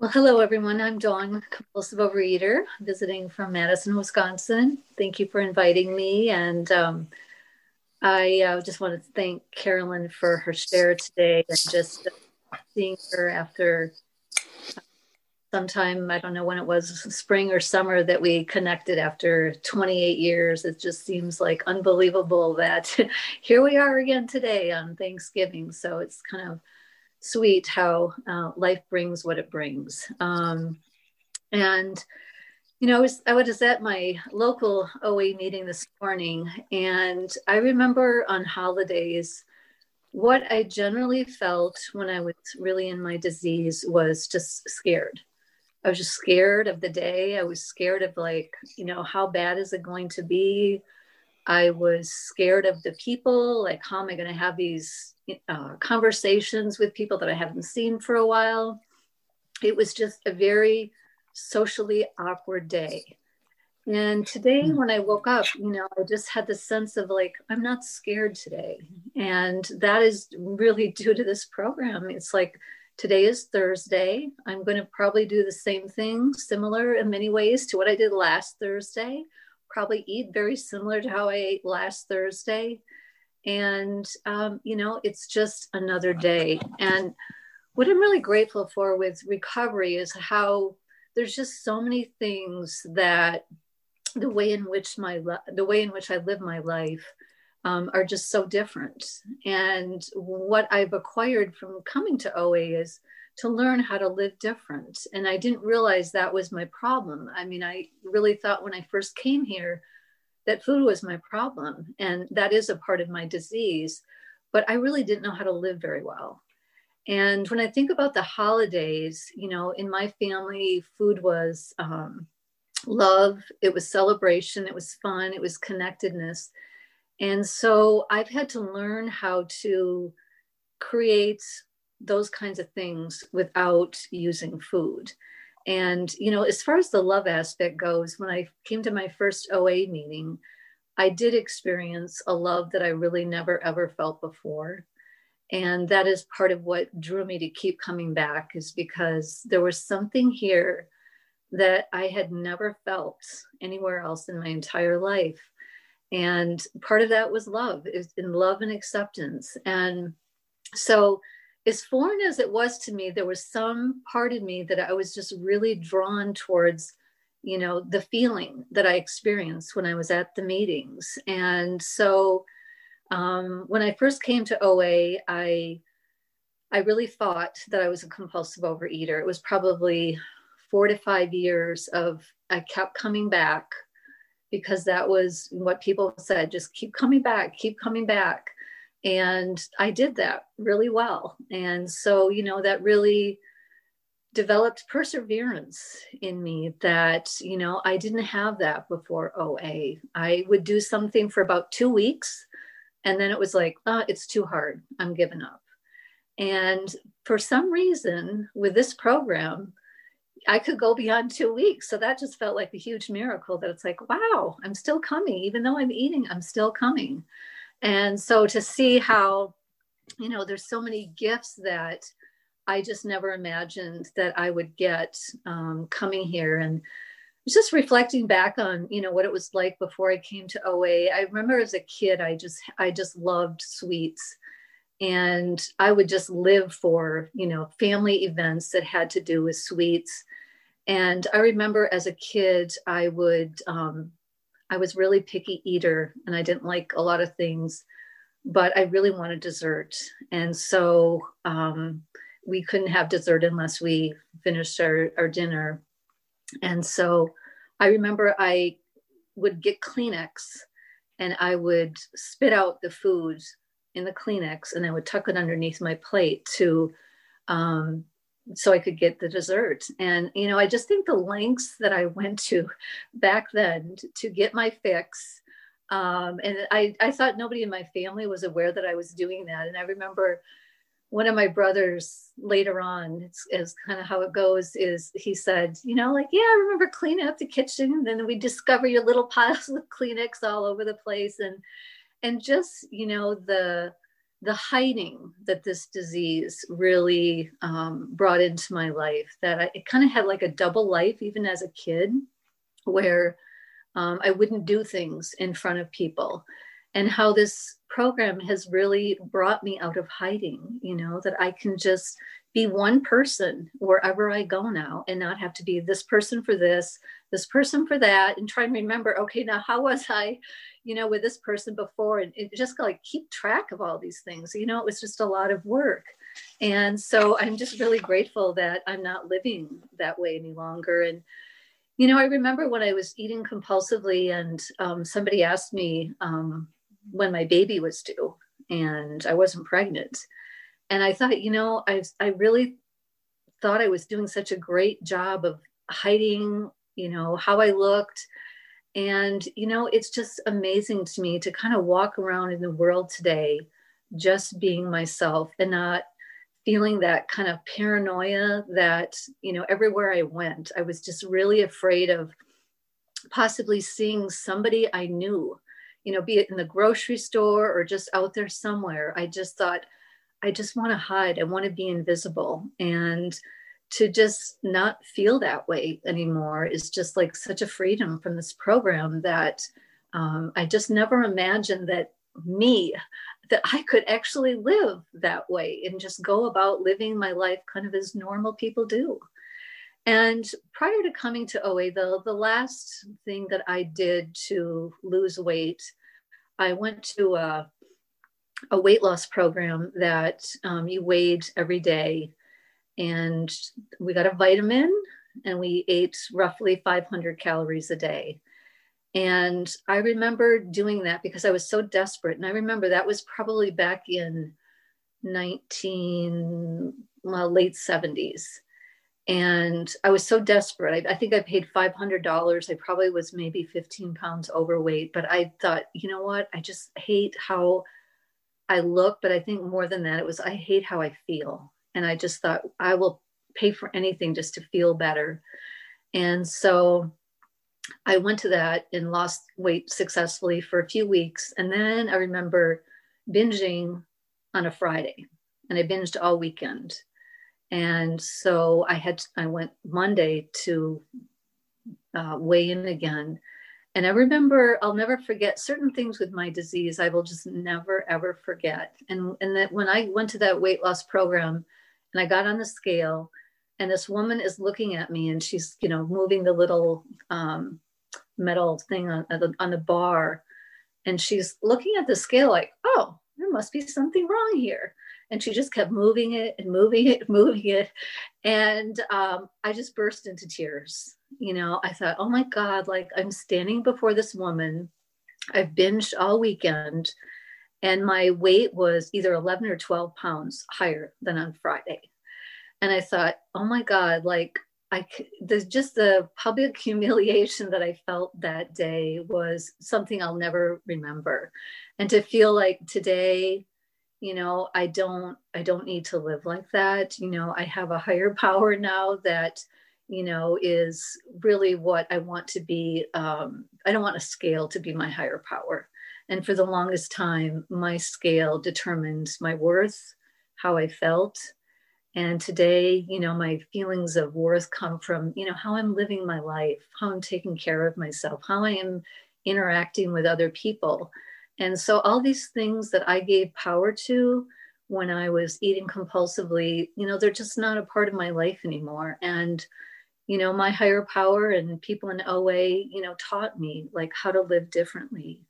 Well, hello, everyone. I'm Dawn, compulsive overeater, visiting from Madison, Wisconsin. Thank you for inviting me. And um, I uh, just want to thank Carolyn for her share today and just seeing her after sometime, I don't know when it was, spring or summer, that we connected after 28 years. It just seems like unbelievable that here we are again today on Thanksgiving. So it's kind of sweet how uh, life brings what it brings. Um, and you know, I was, I was at my local OA meeting this morning, and I remember on holidays, what I generally felt when I was really in my disease was just scared. I was just scared of the day. I was scared of, like, you know, how bad is it going to be? I was scared of the people, like, how am I going to have these uh, conversations with people that I haven't seen for a while. It was just a very socially awkward day. And today, hmm. when I woke up, you know, I just had the sense of like, I'm not scared today. And that is really due to this program. It's like, today is Thursday. I'm going to probably do the same thing, similar in many ways to what I did last Thursday. Probably eat very similar to how I ate last Thursday. And um, you know it's just another day. And what i'm really grateful for with recovery is how there's just so many things that the way in which my the way in which i live my life um, are just so different. And what i've acquired from coming to oa is to learn how to live different. And i didn't realize that was my problem. I mean i really thought when i first came here that food was my problem and that is a part of my disease but i really didn't know how to live very well. And when i think about the holidays you know in my family food was um, love it was celebration it was fun it was connectedness. And so i've had to learn how to create those kinds of things without using food and, you know, as far as the love aspect goes, when I came to my first OA meeting, I did experience a love that I really never ever felt before. And that is part of what drew me to keep coming back, is because there was something here that I had never felt anywhere else in my entire life. And part of that was love, in love and acceptance. And so as foreign as it was to me, there was some part of me that I was just really drawn towards, you know, the feeling that I experienced when I was at the meetings. And so um, when I first came to OA, I I really thought that I was a compulsive overeater. It was probably four to five years of I kept coming back because that was what people said just keep coming back, keep coming back and i did that really well. And so you know that really developed perseverance in me that you know i didn't have that before oa i would do something for about two weeks and then it was like oh, it's too hard. I'm giving up. And for some reason with this program i could go beyond two weeks. So that just felt like a huge miracle that it's like wow i'm still coming. Even though i'm eating i'm still coming and so to see how, you know, there's so many gifts that I just never imagined that I would get um, coming here. And just reflecting back on, you know, what it was like before I came to OA. I remember as a kid, I just, I just loved sweets and I would just live for, you know, family events that had to do with sweets. And I remember as a kid, I would um, I was really picky eater and I didn't like a lot of things, but I really wanted dessert. And so um, we couldn't have dessert unless we finished our, our dinner. And so I remember I would get Kleenex and I would spit out the food in the Kleenex and I would tuck it underneath my plate to um, so I could get the dessert. And, you know, I just think the lengths that I went to back then to get my fix. Um, and I, I thought nobody in my family was aware that I was doing that. And I remember one of my brothers later on, it's, it's kind of how it goes, is he said, you know, like, yeah, I remember cleaning up the kitchen. And then we discover your little piles of Kleenex all over the place. And, and just, you know, the, the hiding that this disease really um, brought into my life that I, it kind of had like a double life even as a kid where um, i wouldn't do things in front of people and how this program has really brought me out of hiding you know that i can just be one person wherever i go now and not have to be this person for this this person for that and try and remember okay now how was i you know with this person before and it just like keep track of all these things you know it was just a lot of work and so i'm just really grateful that i'm not living that way any longer and you know i remember when i was eating compulsively and um, somebody asked me um, when my baby was due and I wasn't pregnant. And I thought, you know, I, I really thought I was doing such a great job of hiding, you know, how I looked. And, you know, it's just amazing to me to kind of walk around in the world today just being myself and not feeling that kind of paranoia that, you know, everywhere I went, I was just really afraid of possibly seeing somebody I knew you know, be it in the grocery store or just out there somewhere. I just thought, I just want to hide. I want to be invisible. And to just not feel that way anymore is just like such a freedom from this program that um, I just never imagined that me, that I could actually live that way and just go about living my life kind of as normal people do. And prior to coming to OA, the, the last thing that I did to lose weight I went to a, a weight loss program that um, you weighed every day, and we got a vitamin, and we ate roughly 500 calories a day. And I remember doing that because I was so desperate. And I remember that was probably back in 19, well, late 70s and I was so desperate. I, I, think I paid five hundred dollars. I probably was maybe fifteen pounds overweight, but I thought, you know what? I just hate how I look. But I think more than that, it was I hate how I feel, and I just thought I will pay for anything just to feel better. And so I went to that and lost weight successfully for a few weeks, and then I remember binging on a Friday, and I binged all weekend and so I had I went Monday to uh, weigh in again, and I remember I'll never forget certain things with my disease. I will just never ever forget. And and that when I went to that weight loss program, and I got on the scale, and this woman is looking at me, and she's you know moving the little um, metal thing on on the, on the bar, and she's looking at the scale like, oh, there must be something wrong here. And she just kept moving it and moving it moving it. And um, i just burst into tears. You know i thought oh my god like i'm standing before this woman. I've binged all weekend and my weight was either 11 or 12 pounds higher than on friday. And i thought oh my god like I there's just the public humiliation that I felt that day was something I'll never remember. And to feel like today you know i don't i don't need to live like that. You know i have a higher power now that you know is really what i want to be um, i don't want a scale to be my higher power and for the longest time my scale determined my worth how i felt and today you know my feelings of worth come from you know how i'm living my life how i'm taking care of myself how i am interacting with other people and so all these things that I gave power to when I was eating compulsively, you know, they're just not a part of my life anymore. And, you know, my higher power and people in OA, you know, taught me like how to live differently.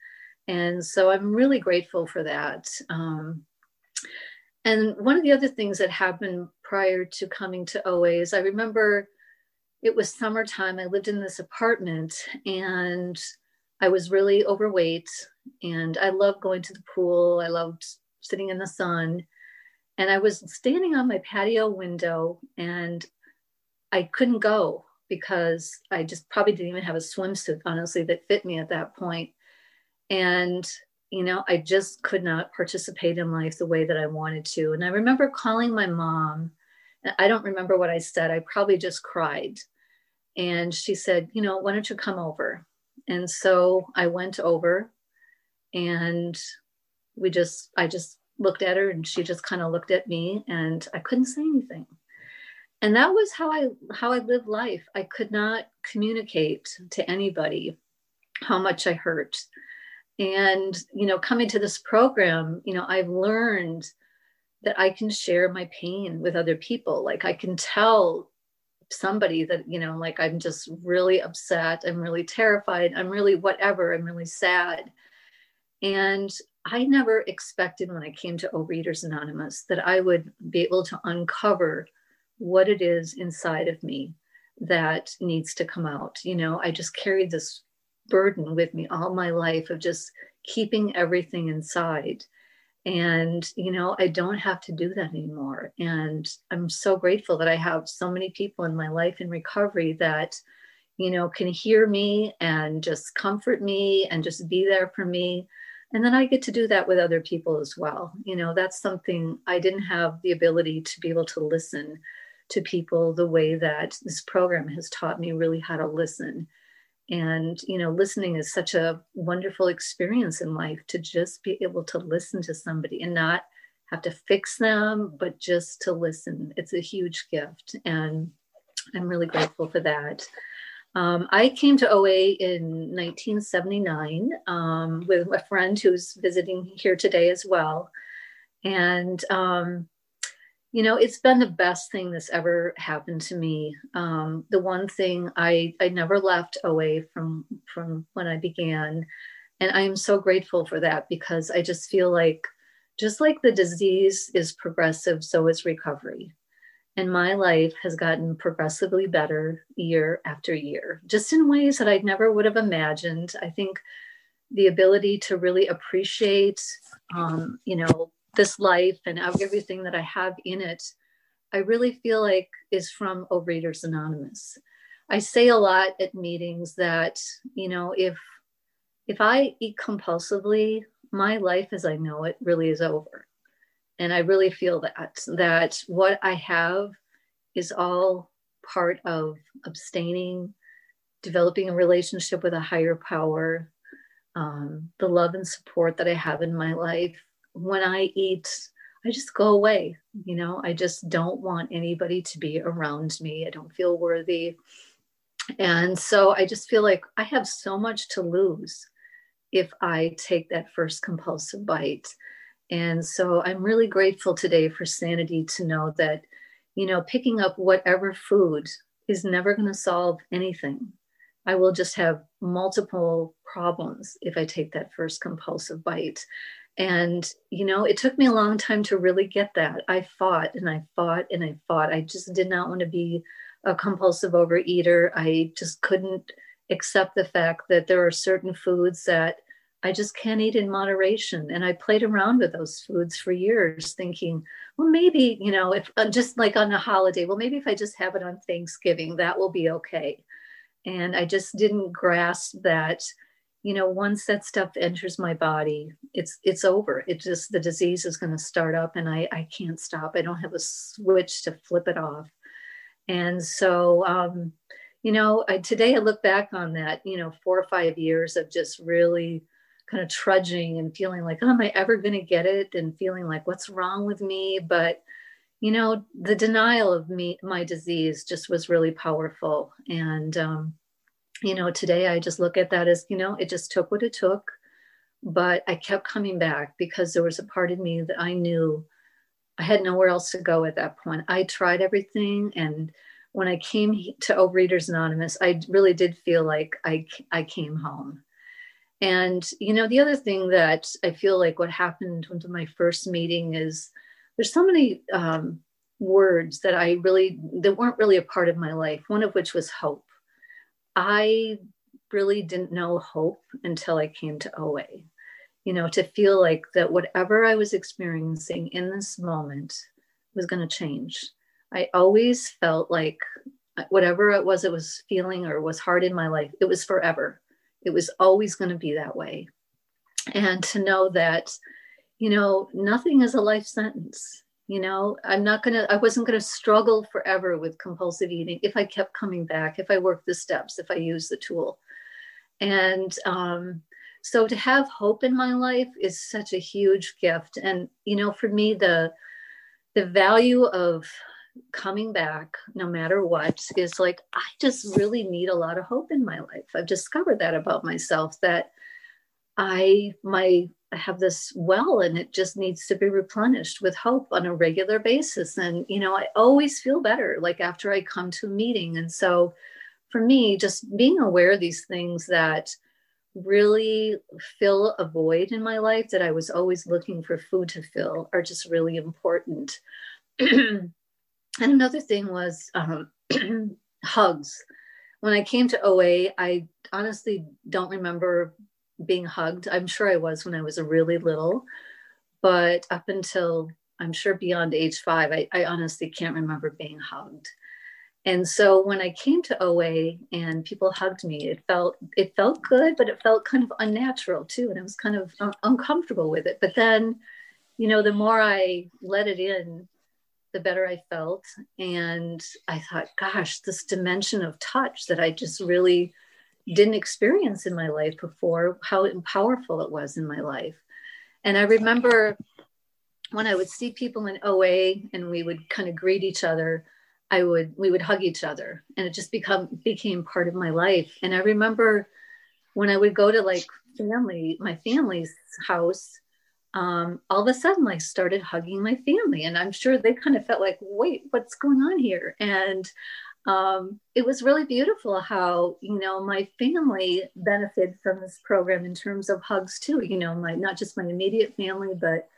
And so I'm really grateful for that. Um, and one of the other things that happened prior to coming to OA is I remember it was summertime. I lived in this apartment and I was really overweight and I loved going to the pool. I loved sitting in the sun. And I was standing on my patio window and I couldn't go because I just probably didn't even have a swimsuit, honestly, that fit me at that point. And, you know, I just could not participate in life the way that I wanted to. And I remember calling my mom. I don't remember what I said. I probably just cried. And she said, you know, why don't you come over? And so I went over and we just, I just looked at her and she just kind of looked at me and I couldn't say anything. And that was how I how I lived life. I could not communicate to anybody how much I hurt. And you know, coming to this program, you know, I've learned that I can share my pain with other people. Like I can tell somebody that, you know, like I'm just really upset, I'm really terrified, I'm really whatever, I'm really sad. And I never expected when I came to Overeaters Anonymous that I would be able to uncover what it is inside of me that needs to come out. You know, I just carried this burden with me all my life of just keeping everything inside. And, you know, I don't have to do that anymore. And I'm so grateful that I have so many people in my life in recovery that, you know, can hear me and just comfort me and just be there for me and then i get to do that with other people as well you know that's something i didn't have the ability to be able to listen to people the way that this program has taught me really how to listen and you know listening is such a wonderful experience in life to just be able to listen to somebody and not have to fix them but just to listen it's a huge gift and i'm really grateful for that um, I came to OA in 1979 um, with a friend who's visiting here today as well. And, um, you know, it's been the best thing that's ever happened to me. Um, the one thing I, I never left away from, from when I began. And I am so grateful for that because I just feel like, just like the disease is progressive, so is recovery and my life has gotten progressively better year after year, just in ways that I never would have imagined. I think the ability to really appreciate, um, you know, this life and everything that I have in it, I really feel like is from Overeaters Anonymous. I say a lot at meetings that, you know, if if I eat compulsively, my life as I know it really is over and i really feel that that what i have is all part of abstaining developing a relationship with a higher power um, the love and support that i have in my life when i eat i just go away you know i just don't want anybody to be around me i don't feel worthy and so i just feel like i have so much to lose if i take that first compulsive bite and so I'm really grateful today for sanity to know that, you know, picking up whatever food is never going to solve anything. I will just have multiple problems if I take that first compulsive bite. And, you know, it took me a long time to really get that. I fought and I fought and I fought. I just did not want to be a compulsive overeater. I just couldn't accept the fact that there are certain foods that I just can't eat in moderation. And I played around with those foods for years, thinking, well, maybe, you know, if uh, just like on a holiday, well, maybe if I just have it on Thanksgiving, that will be okay. And I just didn't grasp that, you know, once that stuff enters my body, it's it's over. It just the disease is going to start up and I, I can't stop. I don't have a switch to flip it off. And so um, you know, I, today I look back on that, you know, four or five years of just really kind of trudging and feeling like, oh, am I ever going to get it? And feeling like, what's wrong with me? But, you know, the denial of me, my disease just was really powerful. And, um, you know, today I just look at that as, you know, it just took what it took. But I kept coming back because there was a part of me that I knew I had nowhere else to go at that point. I tried everything. And when I came to Overeaters Anonymous, I really did feel like I, I came home and, you know, the other thing that I feel like what happened to my first meeting is there's so many um, words that I really, that weren't really a part of my life, one of which was hope. I really didn't know hope until I came to OA. You know, to feel like that whatever I was experiencing in this moment was going to change. I always felt like whatever it was it was feeling or was hard in my life, it was forever it was always going to be that way. And to know that, you know, nothing is a life sentence. You know, I'm not going to, I wasn't going to struggle forever with compulsive eating if I kept coming back, if I worked the steps, if I used the tool. And um, so to have hope in my life is such a huge gift and you know for me the the value of coming back no matter what is like i just really need a lot of hope in my life i've discovered that about myself that i my I have this well and it just needs to be replenished with hope on a regular basis and you know i always feel better like after i come to a meeting and so for me just being aware of these things that really fill a void in my life that I was always looking for food to fill are just really important. and another thing was um, hugs. When I came to OA, I honestly don't remember being hugged. I'm sure I was when I was really little, but up until I'm sure beyond age five, I, I honestly can't remember being hugged. And so when i came to oa and people hugged me it felt it felt good but it felt kind of unnatural too and i was kind of un- uncomfortable with it. But then you know the more i let it in the better i felt. And i thought gosh this dimension of touch that i just really didn't experience in my life before how powerful it was in my life and i remember when i would see people in oa and we would kind of greet each other I would we would hug each other and it just become became part of my life. And I remember when I would go to like family, my family's house, um, all of a sudden I started hugging my family. And I'm sure they kind of felt like, wait, what's going on here? And um, it was really beautiful how, you know, my family benefited from this program in terms of hugs too, you know, my not just my immediate family, but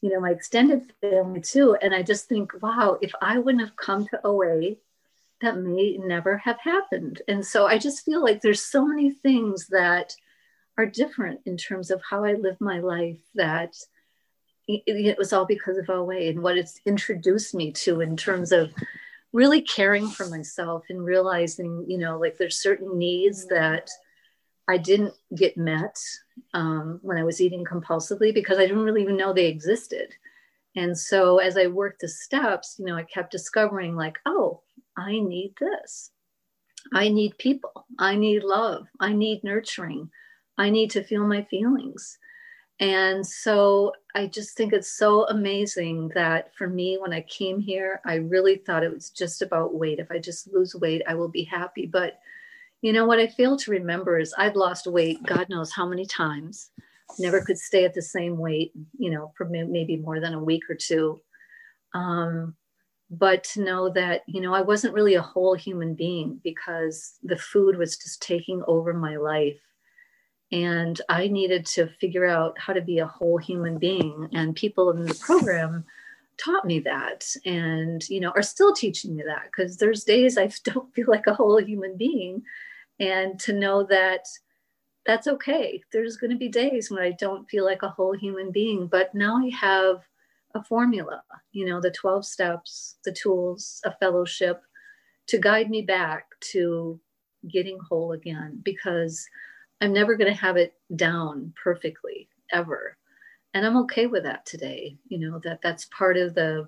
you know, my extended family too. And I just think, wow, if I wouldn't have come to OA, that may never have happened. And so I just feel like there's so many things that are different in terms of how I live my life that it, was all because of OA and what it's introduced me to in terms of really caring for myself and realizing, you know, like there's certain needs that I didn't get met um, when I was eating compulsively because I didn't really even know they existed. And so as I worked the steps, you know, I kept discovering like, oh, I need this. I need people. I need love. I need nurturing. I need to feel my feelings. And so I just think it's so amazing that for me, when I came here, I really thought it was just about weight. If I just lose weight, I will be happy. But you know, what I fail to remember is I've lost weight, God knows how many times, never could stay at the same weight, you know, for maybe more than a week or two. Um, but to know that, you know, I wasn't really a whole human being because the food was just taking over my life. And I needed to figure out how to be a whole human being. And people in the program, taught me that and you know are still teaching me that because there's days i don't feel like a whole human being and to know that that's okay there's going to be days when i don't feel like a whole human being but now i have a formula you know the 12 steps the tools a fellowship to guide me back to getting whole again because i'm never going to have it down perfectly ever. And i'm okay with that today you know that that's part of the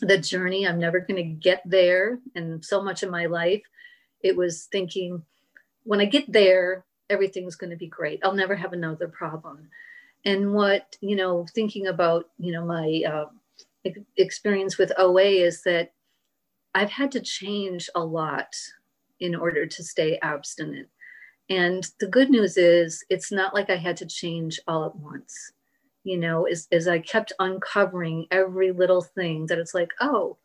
the journey. I'm never going to get there and so much of my life. It was thinking when i get there everything's going to be great. I'll never have another problem. And what you know thinking about you know my uh, experience with oa is that i've had to change a lot in order to stay abstinent and the good news is it's not like i had to change all at once you know, as, as I kept uncovering every little thing that it's like, oh,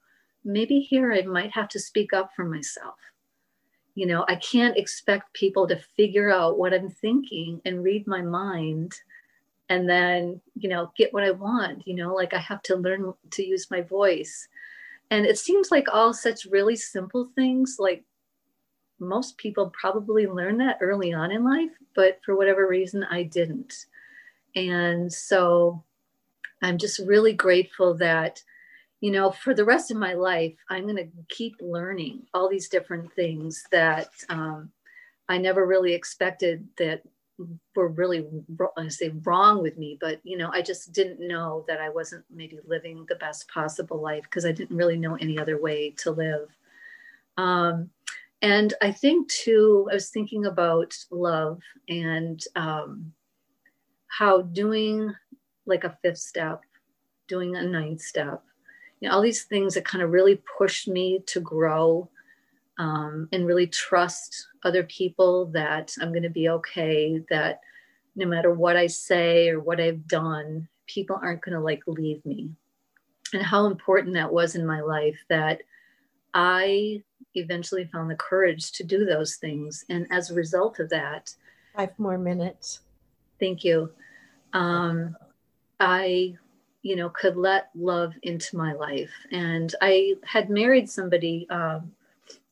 maybe here I might have to speak up for myself. You know, I can't expect people to figure out what I'm thinking and read my mind and then, you know, get what I want. You know, like I have to learn to use my voice. And it seems like all such really simple things, like most people probably learn that early on in life, but for whatever reason, I didn't. And so I'm just really grateful that, you know, for the rest of my life, I'm going to keep learning all these different things that um, I never really expected that were really, I say wrong with me, but, you know, I just didn't know that I wasn't maybe living the best possible life because I didn't really know any other way to live. Um, and I think too, I was thinking about love and, um, how doing like a fifth step, doing a ninth step, you know, all these things that kind of really pushed me to grow um, and really trust other people that I'm going to be okay, that no matter what I say or what I've done, people aren't going to like leave me. And how important that was in my life that I eventually found the courage to do those things. And as a result of that, five more minutes. Thank you. Um, I, you know, could let love into my life. And I had married somebody um,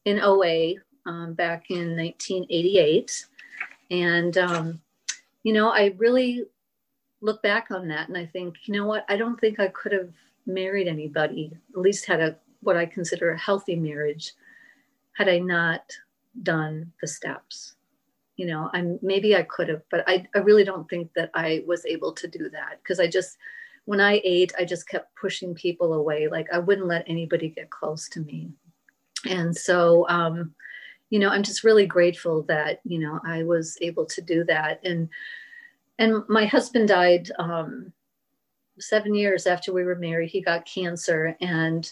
in OA um, back in 1988. And, um, you know, I really look back on that and I think, you know what, I don't think I could have married anybody, at least had a what I consider a healthy marriage, had I not done the steps. You know, I'm maybe I could have, but I, I really don't think that I was able to do that because I just when I ate, I just kept pushing people away. Like I wouldn't let anybody get close to me. And so um, you know, I'm just really grateful that, you know, I was able to do that. And and my husband died um, seven years after we were married. He got cancer. And,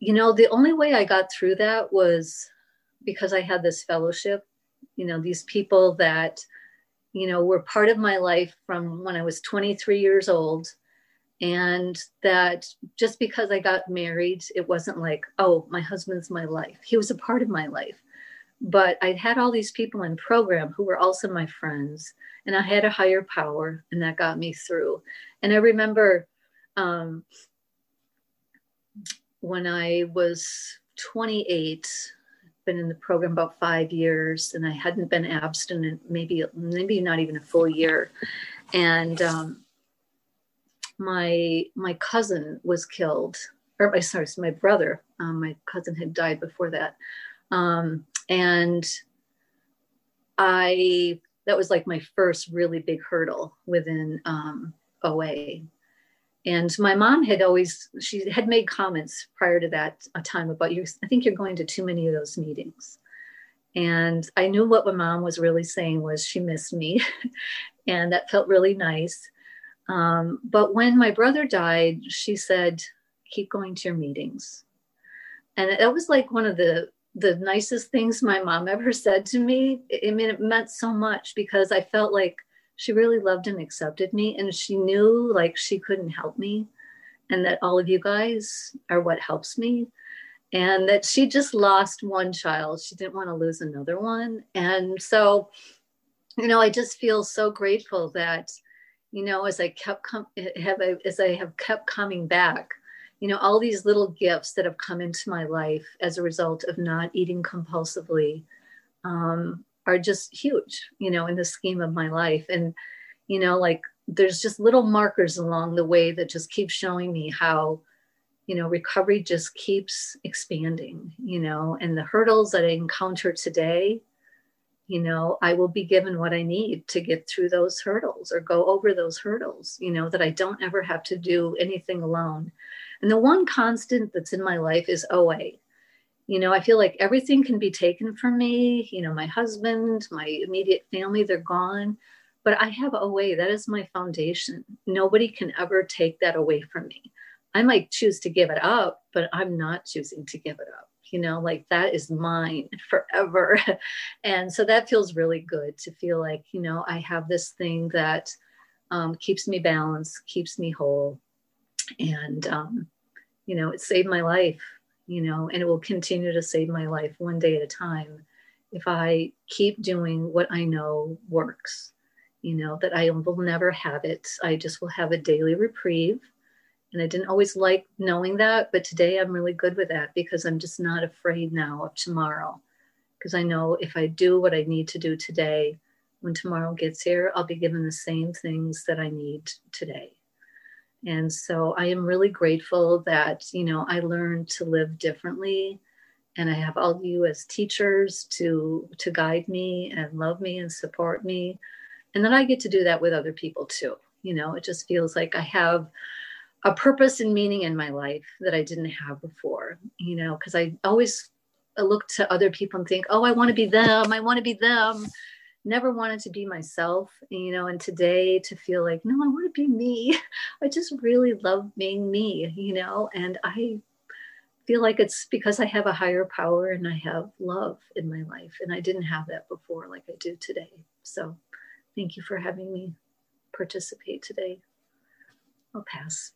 you know, the only way I got through that was because I had this fellowship, you know, these people that, you know, were part of my life from when I was 23 years old. And that just because I got married, it wasn't like, oh, my husband's my life. He was a part of my life. But I had all these people in program who were also my friends and I had a higher power, and that got me through. And I remember um, when I was 28, been in the program about five years, and I hadn't been abstinent maybe maybe not even a full year, and um, my my cousin was killed, or my sorry, my brother, um, my cousin had died before that, um, and I that was like my first really big hurdle within um, OA. And my mom had always, she had made comments prior to that a time about you. I think you're going to too many of those meetings. And I knew what my mom was really saying was she missed me. and that felt really nice. Um, but when my brother died, she said, keep going to your meetings. And that was like one of the the nicest things my mom ever said to me. I mean, it meant so much because I felt like she really loved and accepted me, and she knew like she couldn't help me, and that all of you guys are what helps me. And that she just lost one child. She didn't want to lose another one. And so, you know, I just feel so grateful that, you know, as I kept com- have as I have kept coming back, you know all these little gifts that have come into my life as a result of not eating compulsively um, are just huge you know in the scheme of my life and you know like there's just little markers along the way that just keep showing me how you know recovery just keeps expanding you know and the hurdles that i encounter today you know i will be given what i need to get through those hurdles or go over those hurdles you know that i don't ever have to do anything alone and the one constant that's in my life is OA. You know, I feel like everything can be taken from me. You know, my husband, my immediate family, they're gone. But I have OA That is my foundation. Nobody can ever take that away from me. I might choose to give it up, but I'm not choosing to give it up. You know, like that is mine forever. and so that feels really good to feel like, you know, I have this thing that um, keeps me balanced, keeps me whole, and um, you know it saved my life you know and it will continue to save my life one day at a time if i keep doing what i know works you know that i will never have it. I just will have a daily reprieve. And i didn't always like knowing that but today i'm really good with that because i'm just not afraid now of tomorrow. Because i know if i do what i need to do today when tomorrow gets here i'll be given the same things that i need today and so I am really grateful that, you know, I learned to live differently and I have all of you as teachers to to guide me and love me and support me. And then I get to do that with other people too. You know, it just feels like I have a purpose and meaning in my life that I didn't have before, you know, because I always look to other people and think, oh, I want to be them. I want to be them. Never wanted to be myself, you know, and today to feel like, no, I want to be me. I just really love being me, you know, and I feel like it's because I have a higher power and I have love in my life. And I didn't have that before like I do today. So thank you for having me participate today. I'll pass.